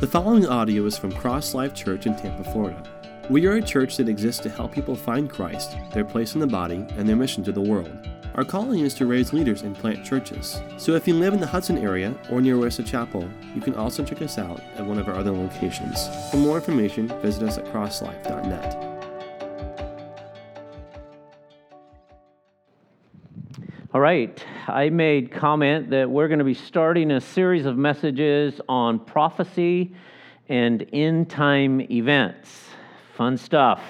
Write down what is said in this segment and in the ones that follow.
The following audio is from Cross Life Church in Tampa, Florida. We are a church that exists to help people find Christ, their place in the body, and their mission to the world. Our calling is to raise leaders and plant churches. So if you live in the Hudson area or near Wesley Chapel, you can also check us out at one of our other locations. For more information, visit us at crosslife.net. right, I made comment that we're going to be starting a series of messages on prophecy and end time events. Fun stuff.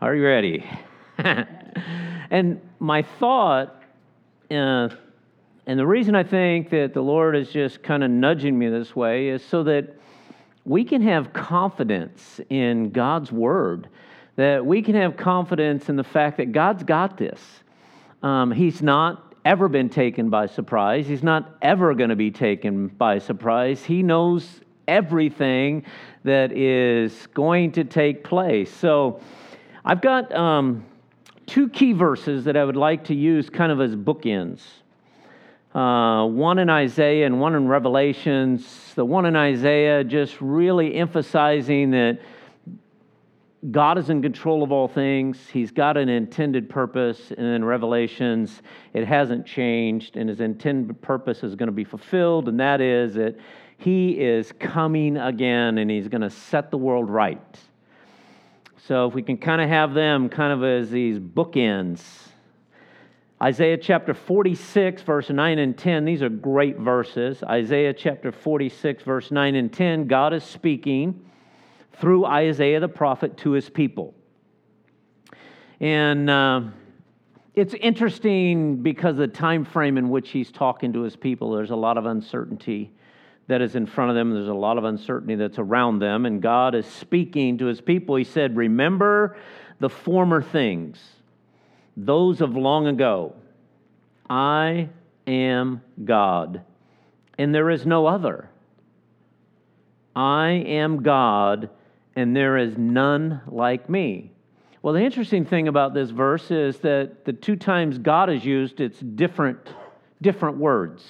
Are you ready? and my thought, uh, and the reason I think that the Lord is just kind of nudging me this way is so that we can have confidence in God's word, that we can have confidence in the fact that God's got this um, he's not ever been taken by surprise. He's not ever going to be taken by surprise. He knows everything that is going to take place. So I've got um, two key verses that I would like to use kind of as bookends. Uh, one in Isaiah and one in Revelations. The one in Isaiah just really emphasizing that God is in control of all things. He's got an intended purpose. And in Revelations, it hasn't changed, and his intended purpose is going to be fulfilled, and that is that he is coming again and he's going to set the world right. So if we can kind of have them kind of as these bookends. Isaiah chapter 46, verse 9 and 10, these are great verses. Isaiah chapter 46, verse 9 and 10, God is speaking through Isaiah the prophet to his people. And uh, it's interesting because the time frame in which he's talking to his people, there's a lot of uncertainty that is in front of them. There's a lot of uncertainty that's around them. And God is speaking to his people. He said, Remember the former things, those of long ago. I am God, and there is no other. I am God and there is none like me. Well, the interesting thing about this verse is that the two times God is used, it's different, different words.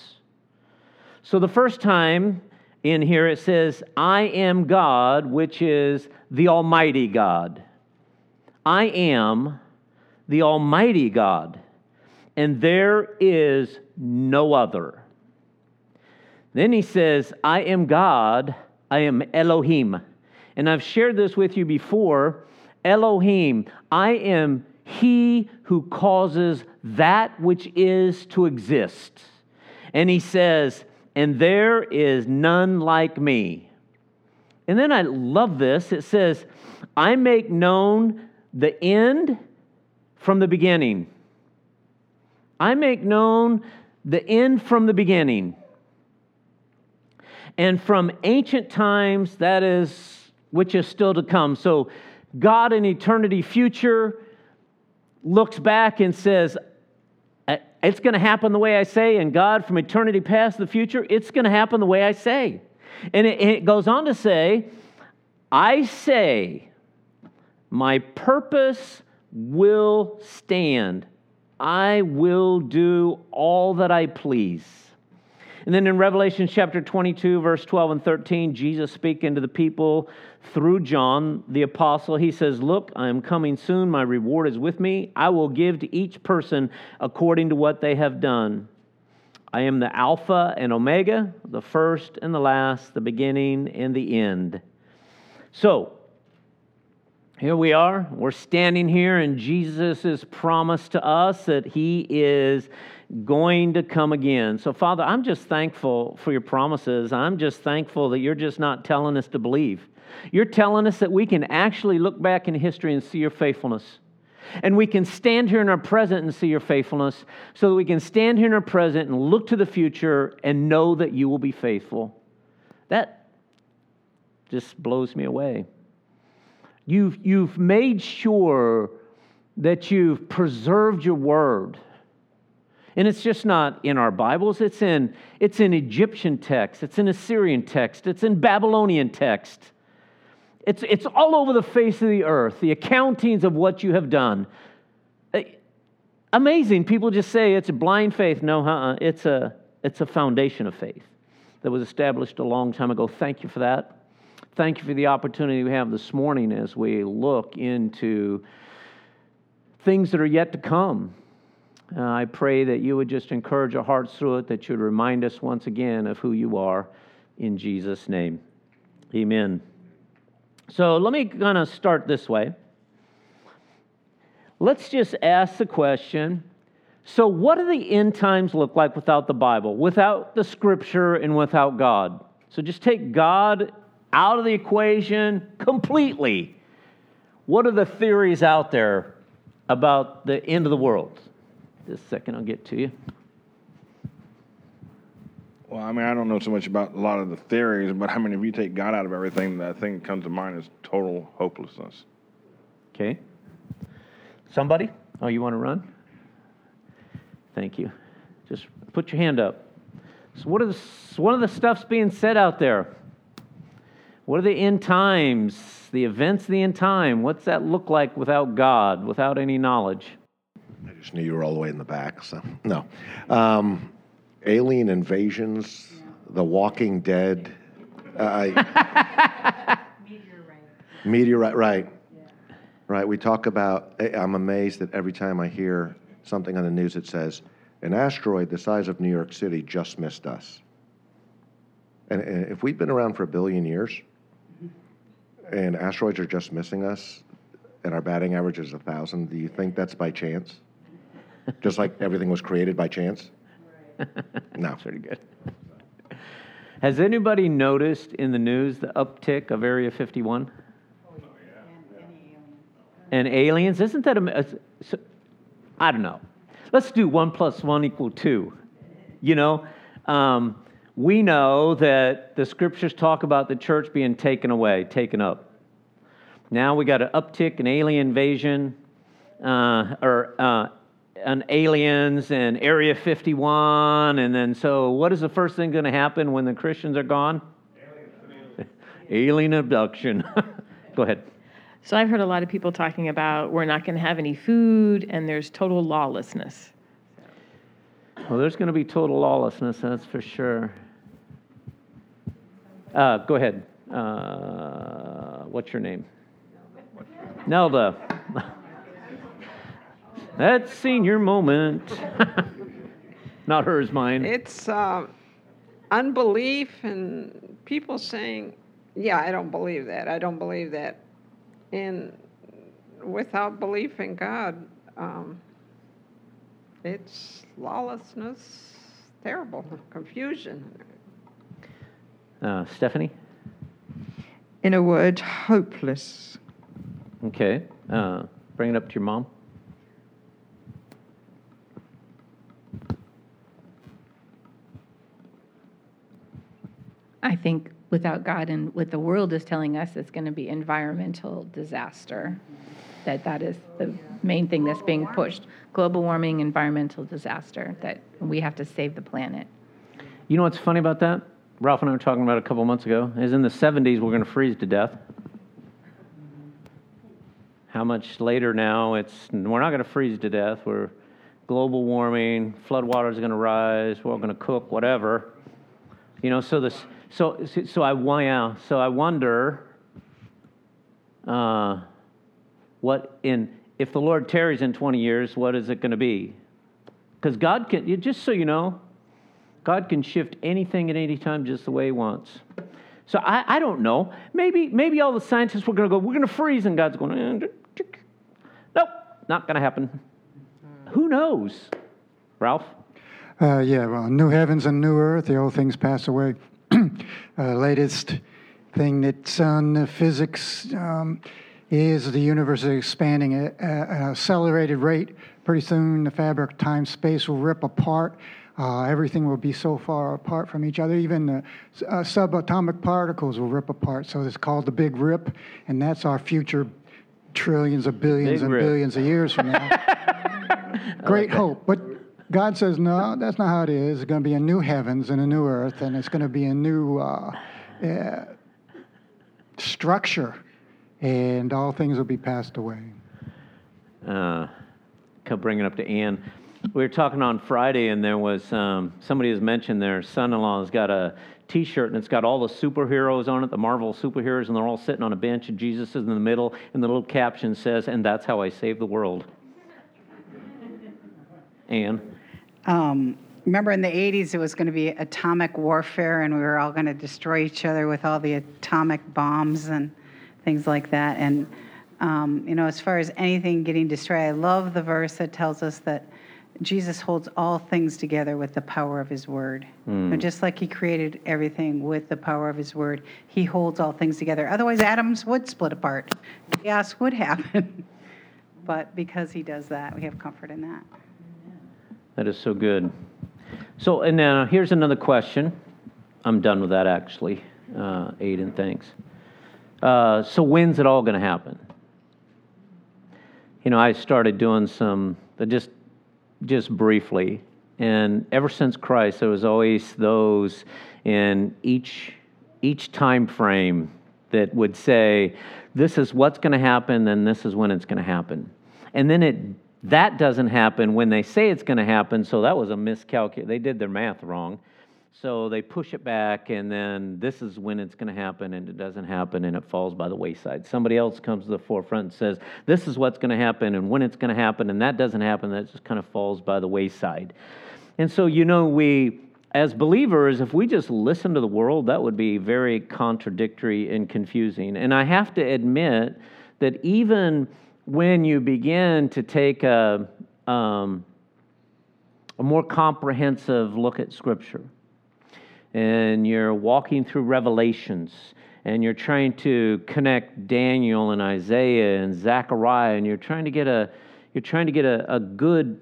So the first time in here it says, I am God, which is the Almighty God. I am the Almighty God, and there is no other. Then he says, I am God, I am Elohim. And I've shared this with you before Elohim, I am he who causes that which is to exist. And he says, and there is none like me. And then I love this. It says, I make known the end from the beginning. I make known the end from the beginning. And from ancient times, that is which is still to come. So, God in eternity future looks back and says, It's going to happen the way I say. And God from eternity past the future, it's going to happen the way I say. And it, it goes on to say, I say, my purpose will stand. I will do all that I please. And then in Revelation chapter 22, verse 12 and 13, Jesus speaking to the people through John the apostle, he says, Look, I am coming soon. My reward is with me. I will give to each person according to what they have done. I am the Alpha and Omega, the first and the last, the beginning and the end. So, here we are. We're standing here, and Jesus' promise to us that He is going to come again. So, Father, I'm just thankful for your promises. I'm just thankful that you're just not telling us to believe. You're telling us that we can actually look back in history and see your faithfulness. And we can stand here in our present and see your faithfulness, so that we can stand here in our present and look to the future and know that you will be faithful. That just blows me away. You've, you've made sure that you've preserved your word and it's just not in our Bibles, it's in, it's in Egyptian text, it's in Assyrian text, it's in Babylonian text. It's, it's all over the face of the earth, the accountings of what you have done. Uh, amazing. People just say it's a blind faith. No, uh-uh. it's, a, it's a foundation of faith. that was established a long time ago. Thank you for that. Thank you for the opportunity we have this morning as we look into things that are yet to come. Uh, I pray that you would just encourage our hearts through it, that you'd remind us once again of who you are in Jesus' name. Amen. So let me kind of start this way. Let's just ask the question so, what do the end times look like without the Bible, without the scripture, and without God? So, just take God out of the equation completely. What are the theories out there about the end of the world? Just a second, I'll get to you. Well, I mean, I don't know so much about a lot of the theories, but I mean, if you take God out of everything, that thing that comes to mind is total hopelessness. Okay. Somebody? Oh, you want to run? Thank you. Just put your hand up. So, what, is, what are the stuffs being said out there? What are the end times, the events of the end time? What's that look like without God, without any knowledge? I just knew you were all the way in the back, so no. Um, alien invasions, The Walking Dead. Uh, Meteorite. Meteorite, right. Yeah. Right. We talk about, I'm amazed that every time I hear something on the news that says, an asteroid the size of New York City just missed us. And, and if we've been around for a billion years, and asteroids are just missing us, and our batting average is a thousand, do you think that's by chance? just like everything was created by chance? No. Pretty good. Has anybody noticed in the news the uptick of Area 51? Oh, yeah. And, aliens. Isn't that a, a, I don't know. Let's do one plus one equal two. You know, um, we know that the scriptures talk about the church being taken away, taken up. Now we got an uptick in alien invasion, uh, or uh, an aliens and Area 51, and then so what is the first thing going to happen when the Christians are gone? Alien, alien abduction. Go ahead. So I've heard a lot of people talking about we're not going to have any food and there's total lawlessness. Well, there's going to be total lawlessness, that's for sure. Uh, go ahead. Uh, what's your name? Nelda. That's senior moment. Not hers, mine. It's uh, unbelief and people saying, yeah, I don't believe that. I don't believe that. And without belief in God, um, it's lawlessness, terrible, confusion. Uh, Stephanie? In a word, hopeless. Okay. Uh, bring it up to your mom. I think without God and what the world is telling us, it's going to be environmental disaster. That that is the main thing that's being pushed: global warming, environmental disaster. That we have to save the planet. You know what's funny about that? Ralph and I were talking about a couple months ago. Is in the 70s we're going to freeze to death. How much later now? It's we're not going to freeze to death. We're global warming, flood water is going to rise. We're all going to cook, whatever. You know, so this so, so I, yeah, so I wonder uh, what in if the Lord tarries in 20 years, what is it going to be? Because God can, just so you know, God can shift anything at any time just the way He wants. So I, I don't know. Maybe maybe all the scientists were going to go, we're going to freeze, and God's going, eh, nope, not going to happen. Who knows? Ralph? Uh, yeah, well, new heavens and new earth, the old things pass away. uh, latest thing that's on physics um, is the universe is expanding at, an accelerated rate. Pretty soon, the fabric time space will rip apart. Uh, everything will be so far apart from each other. Even the uh, subatomic particles will rip apart. So it's called the Big Rip, and that's our future trillions of billions big and rip. billions of years from now. Great like hope. But God says, no, that's not how it is. It's going to be a new heavens and a new earth, and it's going to be a new uh, uh, structure, and all things will be passed away. Uh, bring it up to Anne. we were talking on Friday, and there was um, somebody has mentioned their son-in-law has got a T-shirt, and it's got all the superheroes on it, the Marvel superheroes, and they're all sitting on a bench, and Jesus is in the middle, and the little caption says, "And that's how I save the world." Anne. Um, remember in the 80s it was going to be atomic warfare and we were all going to destroy each other with all the atomic bombs and things like that. And um, you know as far as anything getting destroyed i love the verse that tells us that jesus holds all things together with the power of his word. And just like he created everything with the power of his word he holds all things together. Otherwise atoms would split apart. Chaos would happen. But because he does that we have comfort in that. That is so good. So, and now here's another question. I'm done with that actually, uh, Aiden, thanks. Uh, so, when's it all going to happen? You know, I started doing some, just, just briefly, and ever since Christ, there was always those in each, each time frame that would say, this is what's going to happen, and this is when it's going to happen. And then it that doesn't happen when they say it's going to happen, so that was a miscalculation. They did their math wrong. So they push it back, and then this is when it's going to happen, and it doesn't happen, and it falls by the wayside. Somebody else comes to the forefront and says, This is what's going to happen, and when it's going to happen, and that doesn't happen, that just kind of falls by the wayside. And so, you know, we, as believers, if we just listen to the world, that would be very contradictory and confusing. And I have to admit that even when you begin to take a, um, a more comprehensive look at Scripture, and you're walking through Revelations, and you're trying to connect Daniel and Isaiah and Zechariah, and you're trying to get a you're trying to get a, a good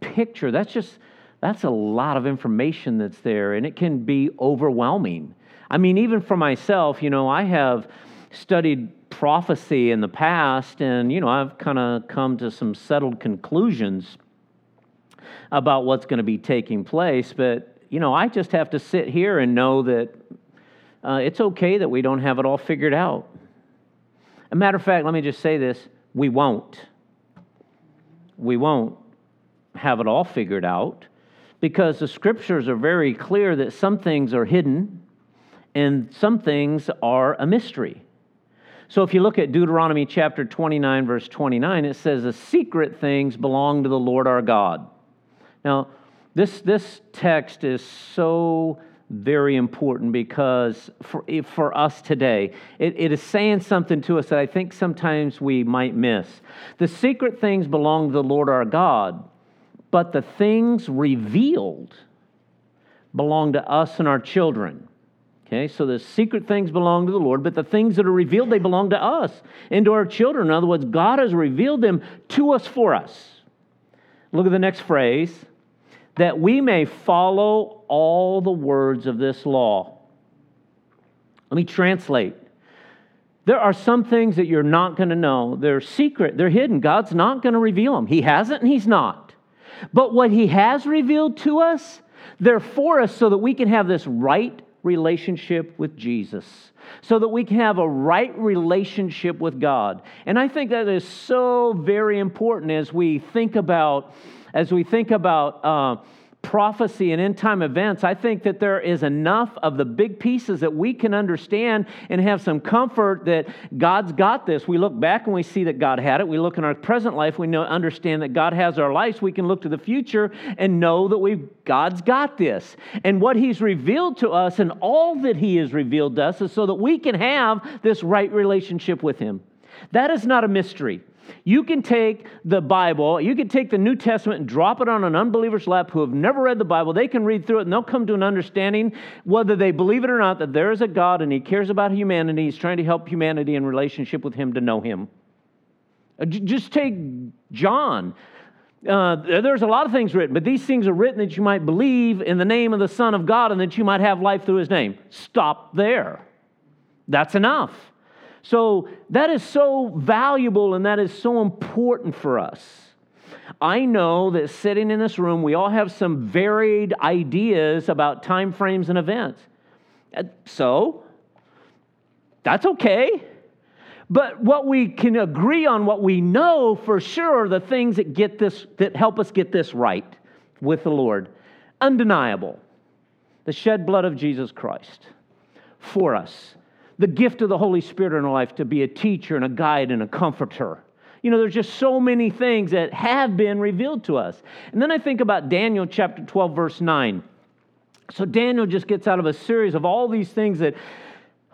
picture. That's just that's a lot of information that's there, and it can be overwhelming. I mean, even for myself, you know, I have studied prophecy in the past, and you know, I've kind of come to some settled conclusions about what's going to be taking place. But you know, I just have to sit here and know that uh, it's okay that we don't have it all figured out. A matter of fact, let me just say this: we won't. We won't have it all figured out because the scriptures are very clear that some things are hidden and some things are a mystery. So if you look at Deuteronomy chapter 29, verse 29, it says, The secret things belong to the Lord our God. Now, this, this text is so very important because for, for us today, it, it is saying something to us that I think sometimes we might miss. The secret things belong to the Lord our God, but the things revealed belong to us and our children. Okay, so the secret things belong to the Lord, but the things that are revealed, they belong to us and to our children. In other words, God has revealed them to us for us. Look at the next phrase that we may follow all the words of this law. Let me translate. There are some things that you're not going to know. They're secret, they're hidden. God's not going to reveal them. He hasn't and He's not. But what He has revealed to us, they're for us so that we can have this right relationship with Jesus, so that we can have a right relationship with God. And I think that is so very important as we think about as we think about uh, prophecy and end time events, I think that there is enough of the big pieces that we can understand and have some comfort that God's got this. We look back and we see that God had it. We look in our present life, we know, understand that God has our lives. We can look to the future and know that we've God's got this. And what He's revealed to us and all that He has revealed to us is so that we can have this right relationship with Him. That is not a mystery. You can take the Bible, you can take the New Testament and drop it on an unbeliever's lap who have never read the Bible. They can read through it and they'll come to an understanding, whether they believe it or not, that there is a God and He cares about humanity. He's trying to help humanity in relationship with Him to know Him. Uh, Just take John. Uh, there's a lot of things written, but these things are written that you might believe in the name of the Son of God and that you might have life through His name. Stop there. That's enough. So that is so valuable and that is so important for us. I know that sitting in this room, we all have some varied ideas about time frames and events. Uh, So that's okay. But what we can agree on, what we know for sure, are the things that get this, that help us get this right. with the Lord. Undeniable. The shed blood of Jesus Christ for us. The gift of the Holy Spirit in our life to be a teacher and a guide and a comforter. You know, there's just so many things that have been revealed to us. And then I think about Daniel chapter 12, verse 9. So Daniel just gets out of a series of all these things that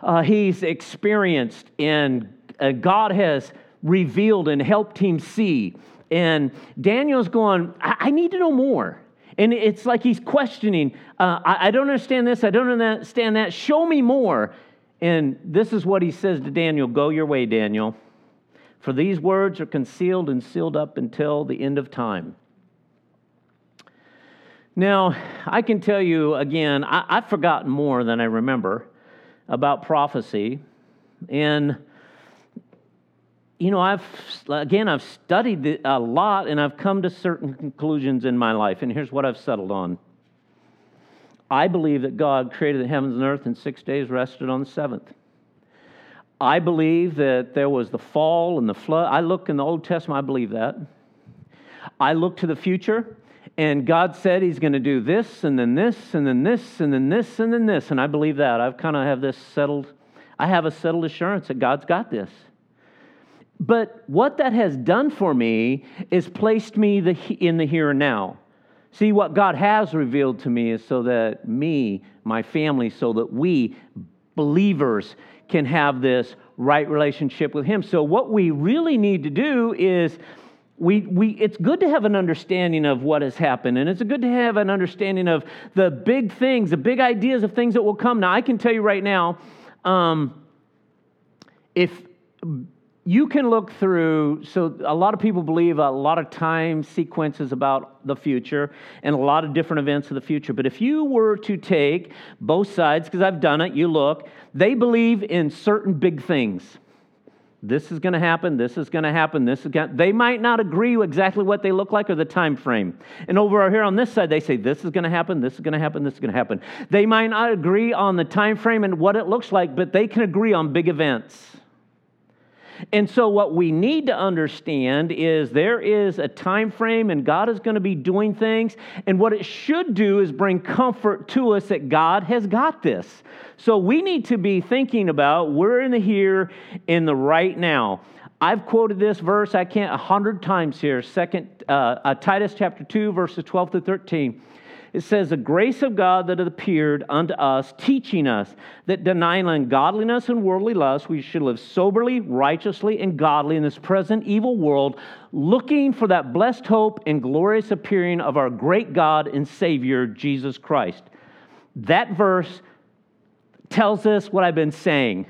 uh, he's experienced and uh, God has revealed and helped him see. And Daniel's going, I, I need to know more. And it's like he's questioning, uh, I, I don't understand this, I don't understand that, show me more. And this is what he says to Daniel Go your way, Daniel, for these words are concealed and sealed up until the end of time. Now, I can tell you again, I, have forgotten more than I remember about prophecy. And, you know, I've, again, I've studied a lot and I've come to certain conclusions in my life. And here's what I've settled on I believe that God created the heavens and earth in six days, rested on the seventh. I believe that there was the fall and the flood. I look in the Old Testament, I believe that. I look to the future, and God said He's going to do this, and then this, and then this, and then this, and then this. And I believe that. I've kind of have this settled. I have a settled assurance that God's got this. But what that has done for me is placed me the, in the here and now. See, what God has revealed to me is so that me, my family, so that we, believers, can have this right relationship with Him. So, what we really need to do is we, we, it's good to have an understanding of what has happened, and it's good to have an understanding of the big things, the big ideas of things that will come. Now, I can tell you right now, um, if you can look through, so a lot of people believe a lot of time sequences about the future and a lot of different events of the future. But if you were to take both sides, because I've done it, you look, they believe in certain big things. This is going to happen. This is going to happen. This is going. They might not agree exactly what they look like or the time frame. And over here on this side, they say this is going to happen. This is going to happen. This is going to happen. They might not agree on the time frame and what it looks like, but they can agree on big events. And so what we need to understand is there is a time frame and God is going to be doing things and what it should do is bring comfort to us that God has got this. So we need to be thinking about we're in the here in the right now. I've quoted this verse I can't a hundred times here. Second uh, uh, Titus chapter two verses twelve to thirteen. It says, The grace of God that appeared unto us, teaching us that denying ungodliness and worldly lust, we should live soberly, righteously, and godly in this present evil world, looking for that blessed hope and glorious appearing of our great God and Savior, Jesus Christ. That verse tells us what I've been saying.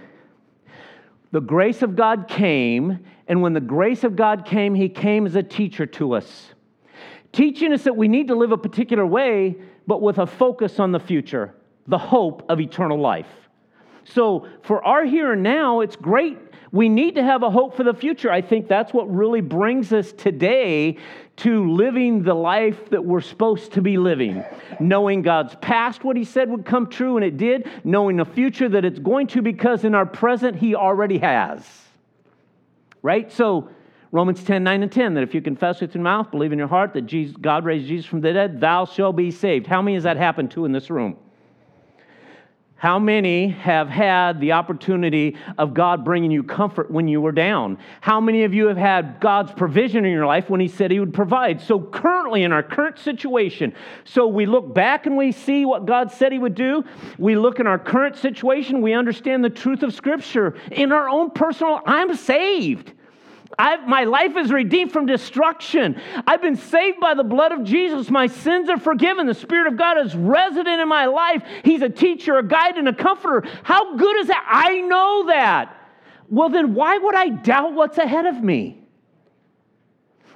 The grace of God came, and when the grace of God came, He came as a teacher to us teaching us that we need to live a particular way, but with a focus on the future, the hope of eternal life. So, for our here and now, it's great. We need to have a hope for the future. I think that's what really brings us today to living the life that we're supposed to be living. Knowing God's past, what He said would come true, and it did. Knowing the future, that it's going to, because in our present, He already has. Right? So, Romans 10, 9 and 10, that if you confess with your mouth, believe in your heart that Jesus, God raised Jesus from the dead, thou shalt be saved. How many has that happened to in this room? How many have had the opportunity of God bringing you comfort when you were down? How many of you have had God's provision in your life when He said He would provide? So, currently, in our current situation, so we look back and we see what God said He would do. We look in our current situation, we understand the truth of Scripture. In our own personal, I'm saved. I've, my life is redeemed from destruction. I've been saved by the blood of Jesus. My sins are forgiven. The Spirit of God is resident in my life. He's a teacher, a guide, and a comforter. How good is that? I know that. Well, then why would I doubt what's ahead of me?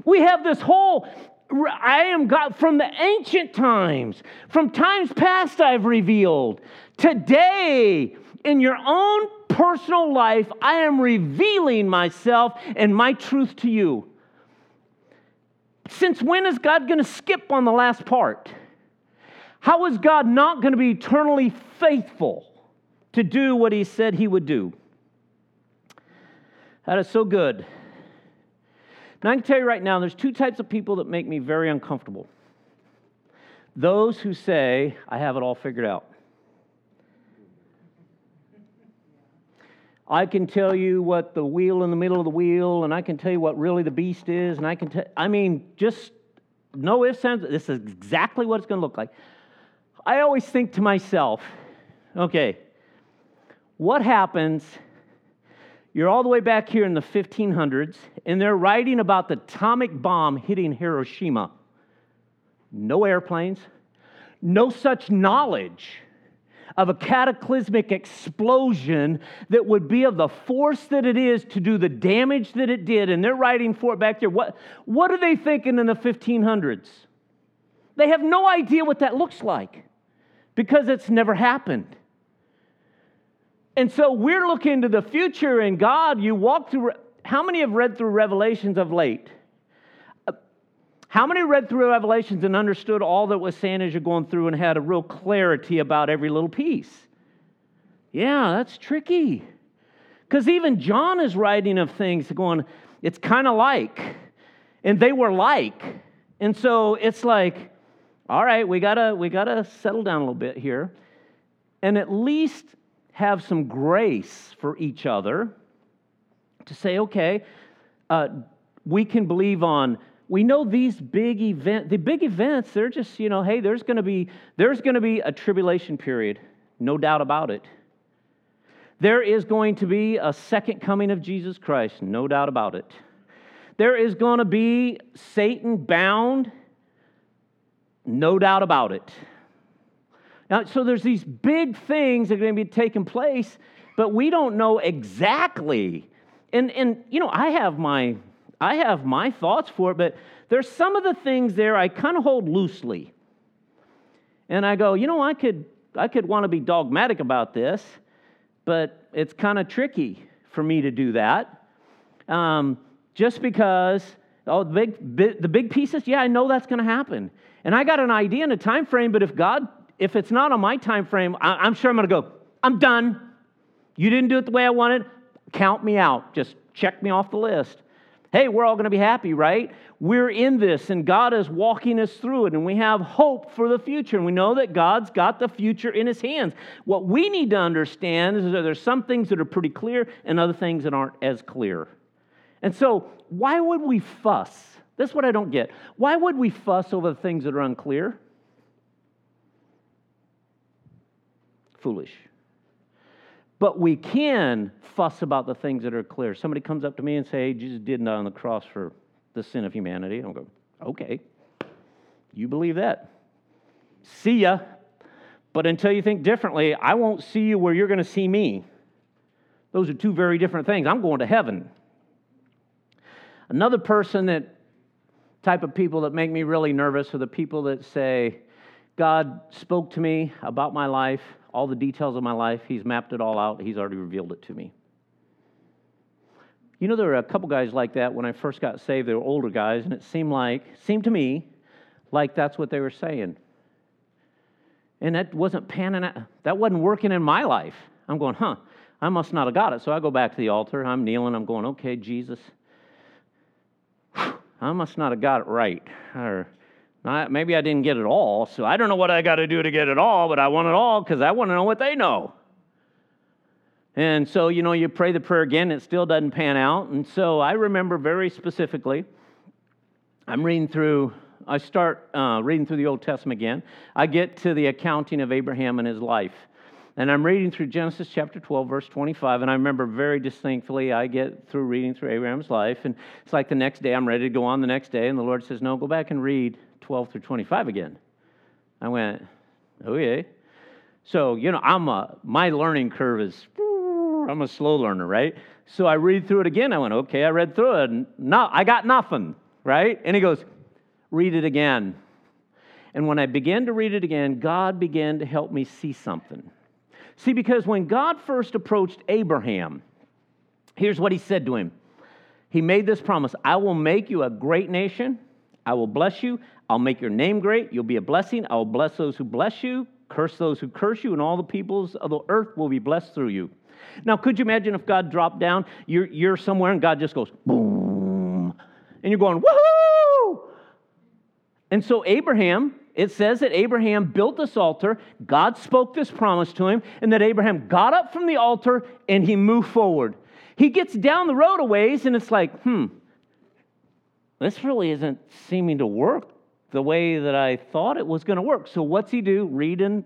We have this whole I am God from the ancient times, from times past, I've revealed. Today, in your own personal life, I am revealing myself and my truth to you. Since when is God going to skip on the last part? How is God not going to be eternally faithful to do what He said He would do? That is so good. And I can tell you right now, there's two types of people that make me very uncomfortable. Those who say, I have it all figured out. I can tell you what the wheel in the middle of the wheel, and I can tell you what really the beast is, and I can tell, I mean, just no ifs, ands, this is exactly what it's going to look like. I always think to myself, okay, what happens? You're all the way back here in the 1500s, and they're writing about the atomic bomb hitting Hiroshima. No airplanes, no such knowledge of a cataclysmic explosion that would be of the force that it is to do the damage that it did. And they're writing for it back there. What, what are they thinking in the 1500s? They have no idea what that looks like because it's never happened. And so we're looking to the future, and God, you walk through. How many have read through Revelations of late? How many read through Revelations and understood all that was saying as you're going through and had a real clarity about every little piece? Yeah, that's tricky. Because even John is writing of things going, it's kind of like, and they were like. And so it's like, all right, we gotta we gotta settle down a little bit here, and at least have some grace for each other to say, okay, uh, we can believe on we know these big events, the big events, they're just, you know, hey, there's going to be there's going to be a tribulation period, no doubt about it. There is going to be a second coming of Jesus Christ, no doubt about it. There is going to be Satan bound, no doubt about it. Now, so there's these big things that are going to be taking place, but we don't know exactly. And, and you know, I have my I have my thoughts for it, but there's some of the things there I kind of hold loosely. And I go, you know, I could, I could want to be dogmatic about this, but it's kind of tricky for me to do that. Um, just because, oh, the big, big, the big pieces, yeah, I know that's going to happen. And I got an idea and a time frame, but if God, if it's not on my time frame, I, I'm sure I'm going to go, I'm done. You didn't do it the way I wanted. Count me out. Just check me off the list hey, we're all going to be happy, right? We're in this, and God is walking us through it, and we have hope for the future, and we know that God's got the future in His hands. What we need to understand is that there's some things that are pretty clear and other things that aren't as clear. And so, why would we fuss? That's what I don't get. Why would we fuss over the things that are unclear? Foolish. But we can fuss about the things that are clear. Somebody comes up to me and say, hey, Jesus did die on the cross for the sin of humanity. I'll go, okay, you believe that. See ya. But until you think differently, I won't see you where you're going to see me. Those are two very different things. I'm going to heaven. Another person that type of people that make me really nervous are the people that say, God spoke to me about my life all the details of my life. He's mapped it all out. He's already revealed it to me. You know, there were a couple guys like that when I first got saved. They were older guys, and it seemed like, seemed to me, like that's what they were saying. And that wasn't panning out, that wasn't working in my life. I'm going, huh, I must not have got it. So I go back to the altar, I'm kneeling, I'm going, okay, Jesus, I must not have got it right. Or maybe I didn't get it all, so I don't know what I got to do to get it all, but I want it all because I want to know what they know. And so, you know, you pray the prayer again, it still doesn't pan out. And so I remember very specifically, I'm reading through, I start uh, reading through the Old Testament again. I get to the accounting of Abraham and his life. And I'm reading through Genesis chapter 12, verse 25, and I remember very distinctly I get through reading through Abraham's life, and it's like the next day I'm ready to go on the next day, and the Lord says, No, go back and read 12 through 25 again. I went, okay. So, you know, I'm a, my learning curve is, I'm a slow learner, right? So I read through it again. I went, okay, I read through it. And no, I got nothing, right? And he goes, read it again. And when I began to read it again, God began to help me see something. See, because when God first approached Abraham, here's what he said to him He made this promise I will make you a great nation. I will bless you. I'll make your name great. You'll be a blessing. I will bless those who bless you, curse those who curse you, and all the peoples of the earth will be blessed through you. Now, could you imagine if God dropped down? You're, you're somewhere and God just goes boom, and you're going, woohoo! And so Abraham it says that Abraham built this altar, God spoke this promise to him, and that Abraham got up from the altar and he moved forward. He gets down the road a ways and it's like, hmm, this really isn't seeming to work the way that I thought it was going to work. So what's he do? Reading.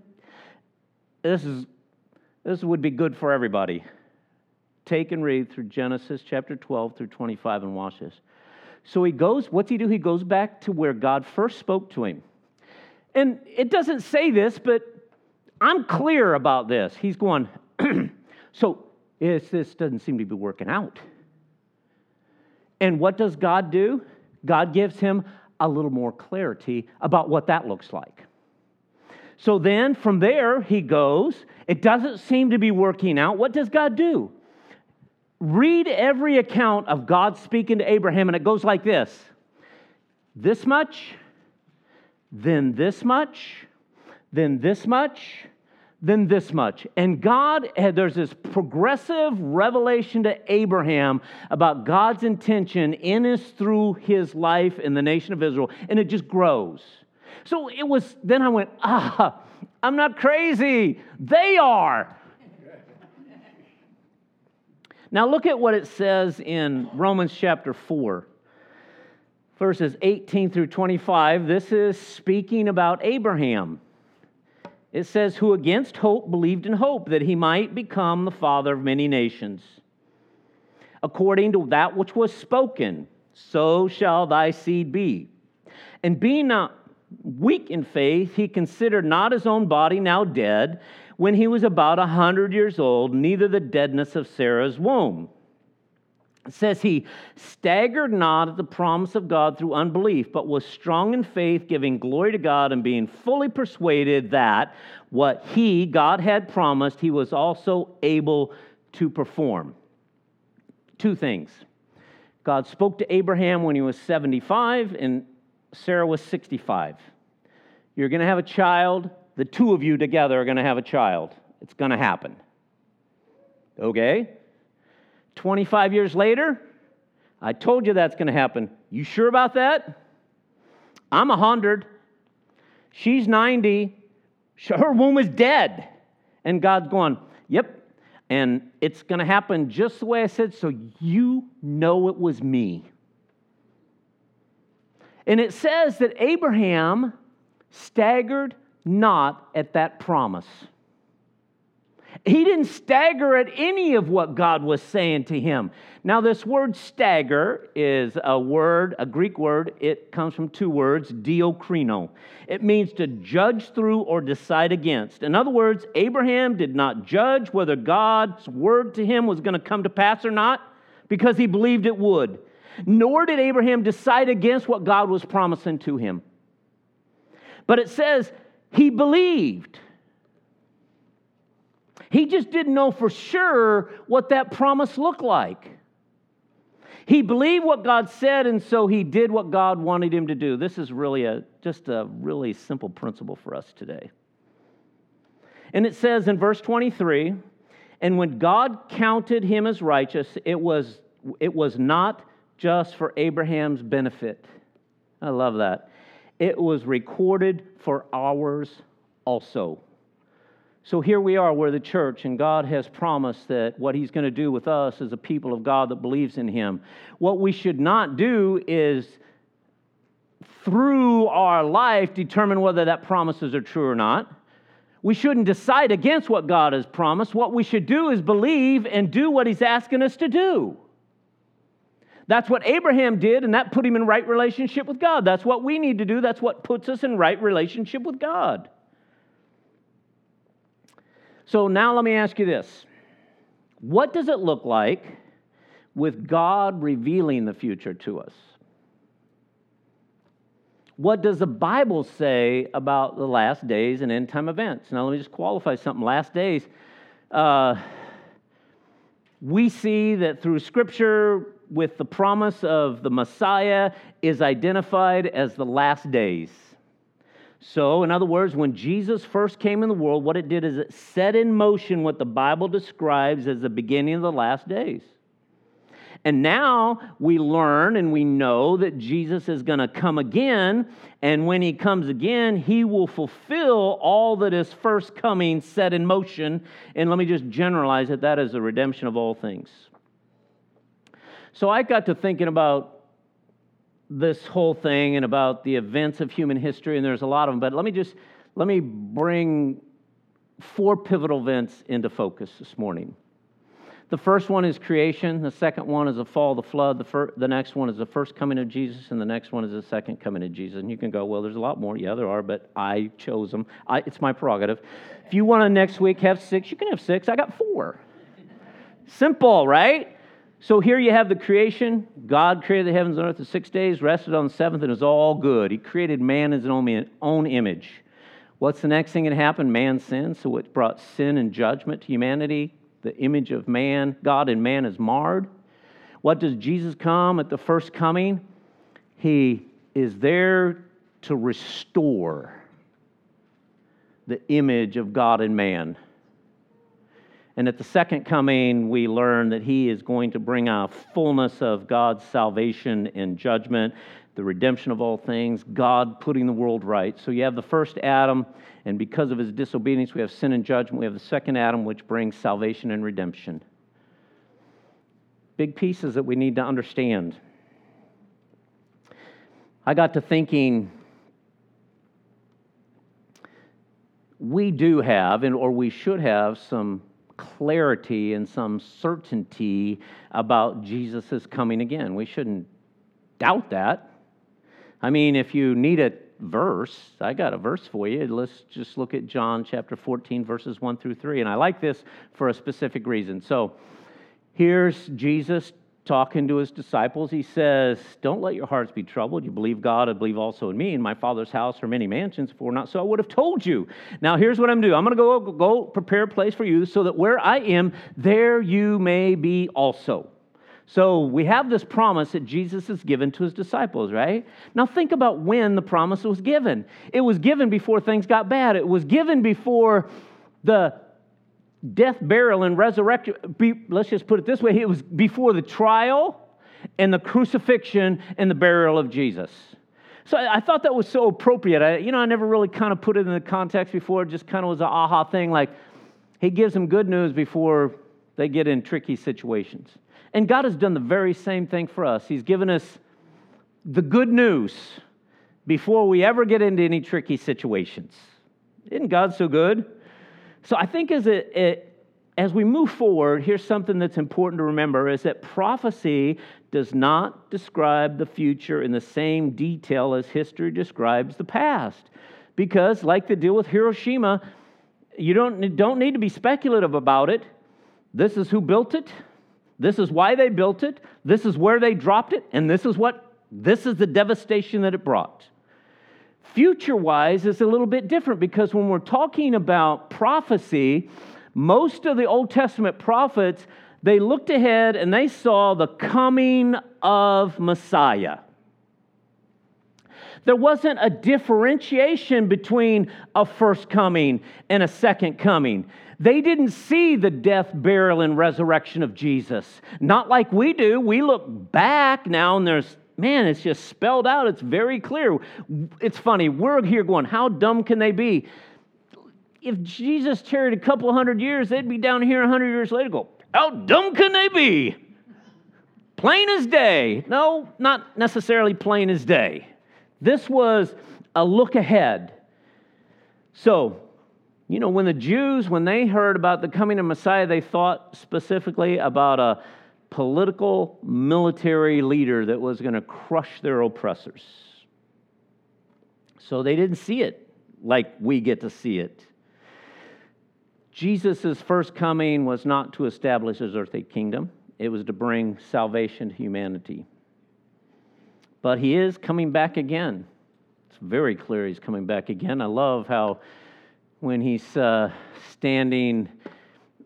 This is this would be good for everybody. Take and read through Genesis chapter 12 through 25 and watch this. So he goes, what's he do? He goes back to where God first spoke to him. And it doesn't say this, but I'm clear about this. He's going, so this doesn't seem to be working out. And what does God do? God gives him a little more clarity about what that looks like. So then from there, he goes. It doesn't seem to be working out. What does God do? Read every account of God speaking to Abraham, and it goes like this this much, then this much, then this much, then this much. And God, there's this progressive revelation to Abraham about God's intention in his through his life in the nation of Israel, and it just grows. So it was, then I went, ah, I'm not crazy. They are. now look at what it says in Romans chapter 4 verses 18 through 25. This is speaking about Abraham. It says, Who against hope believed in hope that he might become the father of many nations. According to that which was spoken, so shall thy seed be. And being not weak in faith, he considered not his own body now dead when he was about a hundred years old, neither the deadness of Sarah's womb. It says he staggered not at the promise of God through unbelief, but was strong in faith, giving glory to God and being fully persuaded that what he, God, had promised, he was also able to perform. Two things. God spoke to Abraham when he was 75 and Sarah was 65. You're going to have a child. The two of you together are going to have a child. It's going to happen. Okay? 25 years later, I told you that's going to happen. You sure about that? I'm 100. She's 90. Her womb is dead. And God's going, Yep. And it's going to happen just the way I said, so you know it was me. And it says that Abraham staggered not at that promise. He didn't stagger at any of what God was saying to him. Now, this word stagger is a word, a Greek word. It comes from two words, diakrino. It means to judge through or decide against. In other words, Abraham did not judge whether God's word to him was going to come to pass or not because he believed it would. Nor did Abraham decide against what God was promising to him. But it says he believed. He just didn't know for sure what that promise looked like. He believed what God said, and so he did what God wanted him to do. This is really a just a really simple principle for us today. And it says in verse 23, and when God counted him as righteous, it was, it was not just for Abraham's benefit. I love that. It was recorded for ours also. So here we are, we're the church, and God has promised that what He's going to do with us as a people of God that believes in Him. What we should not do is, through our life, determine whether that promises are true or not. We shouldn't decide against what God has promised. What we should do is believe and do what He's asking us to do. That's what Abraham did, and that put him in right relationship with God. That's what we need to do. That's what puts us in right relationship with God. So now let me ask you this What does it look like with God revealing the future to us? What does the Bible say about the last days and end time events? Now, let me just qualify something. Last days, uh, we see that through Scripture, with the promise of the Messiah, is identified as the last days. So, in other words, when Jesus first came in the world, what it did is it set in motion what the Bible describes as the beginning of the last days. And now we learn and we know that Jesus is going to come again. And when he comes again, he will fulfill all that his first coming set in motion. And let me just generalize it that is the redemption of all things. So I got to thinking about this whole thing and about the events of human history, and there's a lot of them, but let me just let me bring four pivotal events into focus this morning. The first one is creation. The second one is the fall the flood. The, fir- the next one is the first coming of Jesus, and the next one is the second coming of Jesus. And you can go, well, there's a lot more. Yeah, there are, but I chose them. I, it's my prerogative. If you want to next week have six, you can have six. I got four. Simple, right? So here you have the creation. God created the heavens and earth in six days, rested on the seventh, and it was all good. He created man in his own image. What's the next thing that happened? Man sinned, so it brought sin and judgment to humanity the image of man, God and man is marred. What does Jesus come at the first coming? He is there to restore the image of God and man. And at the second coming, we learn that he is going to bring a fullness of God's salvation and judgment the redemption of all things, God putting the world right. So you have the first Adam, and because of his disobedience, we have sin and judgment. We have the second Adam, which brings salvation and redemption. Big pieces that we need to understand. I got to thinking we do have, and or we should have, some clarity and some certainty about Jesus' coming again. We shouldn't doubt that. I mean, if you need a verse, I got a verse for you. Let's just look at John chapter 14, verses 1 through 3. And I like this for a specific reason. So here's Jesus talking to his disciples. He says, Don't let your hearts be troubled. You believe God, I believe also in me. In my Father's house are many mansions. If it were not so, I would have told you. Now, here's what I'm doing I'm going to go, go prepare a place for you so that where I am, there you may be also. So we have this promise that Jesus has given to his disciples, right? Now think about when the promise was given. It was given before things got bad, it was given before the death, burial, and resurrection. Let's just put it this way it was before the trial and the crucifixion and the burial of Jesus. So I thought that was so appropriate. I, you know, I never really kind of put it in the context before. It just kind of was an aha thing. Like, he gives them good news before they get in tricky situations. And God has done the very same thing for us. He's given us the good news before we ever get into any tricky situations. Isn't God so good? So I think as it, it, as we move forward, here's something that's important to remember is that prophecy does not describe the future in the same detail as history describes the past. Because, like the deal with Hiroshima, you don't, don't need to be speculative about it. This is who built it. This is why they built it. This is where they dropped it. And this is what, this is the devastation that it brought. Future wise is a little bit different because when we're talking about prophecy, most of the Old Testament prophets, they looked ahead and they saw the coming of Messiah. There wasn't a differentiation between a first coming and a second coming. They didn't see the death, burial, and resurrection of Jesus. Not like we do. We look back now and there's, man, it's just spelled out. It's very clear. It's funny. We're here going, how dumb can they be? If Jesus tarried a couple hundred years, they'd be down here a hundred years later go, how dumb can they be? Plain as day. No, not necessarily plain as day. This was a look ahead. So, you know, when the Jews, when they heard about the coming of Messiah, they thought specifically about a political military leader that was going to crush their oppressors. So they didn't see it like we get to see it. Jesus' first coming was not to establish his earthly kingdom, it was to bring salvation to humanity. But he is coming back again. It's very clear he's coming back again. I love how when he's uh, standing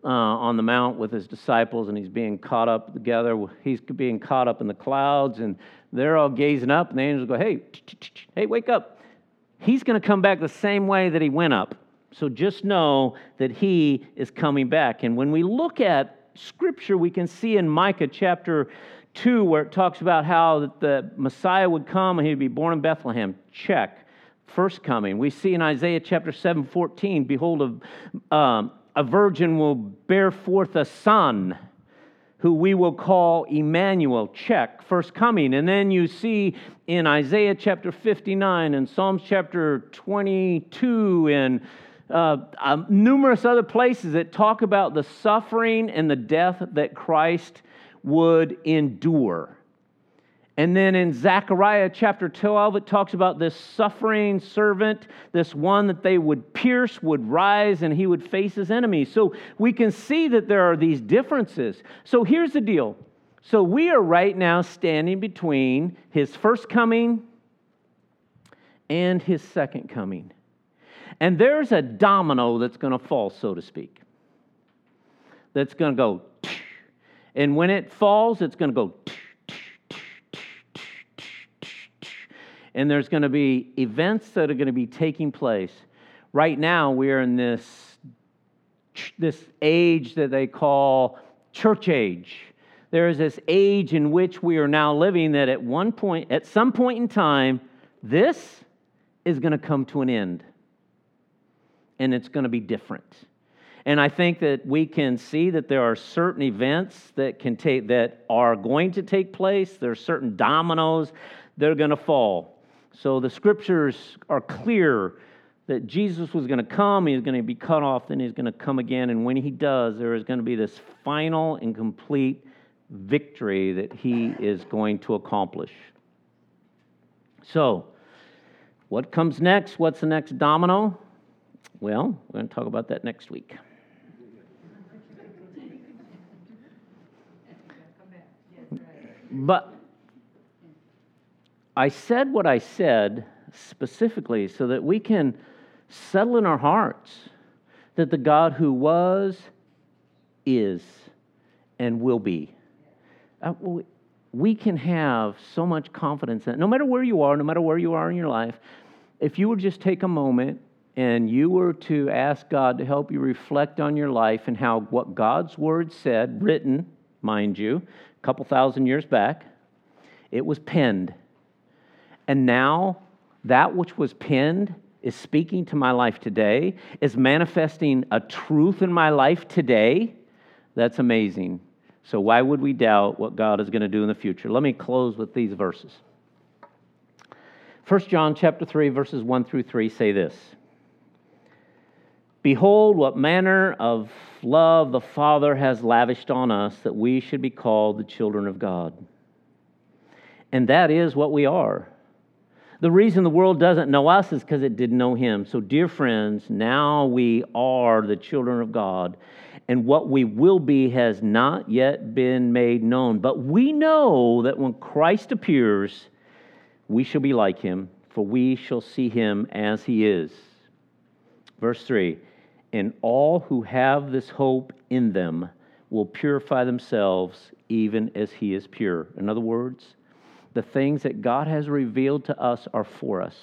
uh, on the mount with his disciples and he's being caught up together. He's being caught up in the clouds and they're all gazing up, and the angels go, Hey, hey, wake up. He's going to come back the same way that he went up. So just know that he is coming back. And when we look at Scripture, we can see in Micah chapter 2, where it talks about how the Messiah would come and he'd be born in Bethlehem. Check. First coming. We see in Isaiah chapter 7 14, behold, a, um, a virgin will bear forth a son who we will call Emmanuel, check, first coming. And then you see in Isaiah chapter 59 and Psalms chapter 22 and uh, uh, numerous other places that talk about the suffering and the death that Christ would endure. And then in Zechariah chapter 12, it talks about this suffering servant, this one that they would pierce, would rise, and he would face his enemies. So we can see that there are these differences. So here's the deal. So we are right now standing between his first coming and his second coming. And there's a domino that's going to fall, so to speak, that's going to go. And when it falls, it's going to go. And there's going to be events that are going to be taking place. Right now, we're in this, this age that they call church age. There is this age in which we are now living that at one point, at some point in time, this is going to come to an end. And it's going to be different. And I think that we can see that there are certain events that can take that are going to take place. There are certain dominoes that are going to fall. So the scriptures are clear that Jesus was going to come, he's going to be cut off, then he's going to come again. And when he does, there is going to be this final and complete victory that he is going to accomplish. So, what comes next? What's the next domino? Well, we're going to talk about that next week. But I said what I said specifically so that we can settle in our hearts that the God who was, is, and will be. Uh, we can have so much confidence that no matter where you are, no matter where you are in your life, if you would just take a moment and you were to ask God to help you reflect on your life and how what God's word said, written, mind you, a couple thousand years back, it was penned and now that which was penned is speaking to my life today, is manifesting a truth in my life today. That's amazing. So, why would we doubt what God is going to do in the future? Let me close with these verses. 1 John chapter 3 verses 1 through 3 say this. Behold what manner of love the Father has lavished on us that we should be called the children of God. And that is what we are. The reason the world doesn't know us is because it didn't know him. So, dear friends, now we are the children of God, and what we will be has not yet been made known. But we know that when Christ appears, we shall be like him, for we shall see him as he is. Verse 3 And all who have this hope in them will purify themselves even as he is pure. In other words, the things that God has revealed to us are for us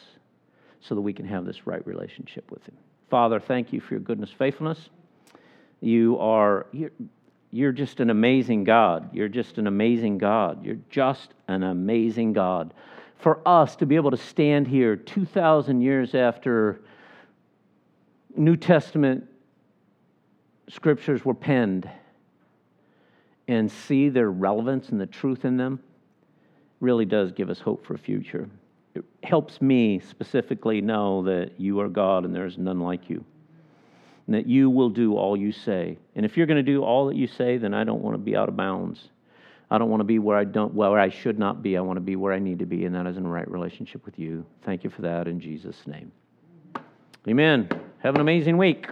so that we can have this right relationship with Him. Father, thank you for your goodness, faithfulness. You are, you're, you're just an amazing God. You're just an amazing God. You're just an amazing God. For us to be able to stand here 2,000 years after New Testament scriptures were penned and see their relevance and the truth in them really does give us hope for a future. It helps me specifically know that you are God and there is none like you. And that you will do all you say. And if you're going to do all that you say, then I don't want to be out of bounds. I don't want to be where I don't where I should not be. I want to be where I need to be, and that is in right relationship with you. Thank you for that in Jesus' name. Amen. Have an amazing week.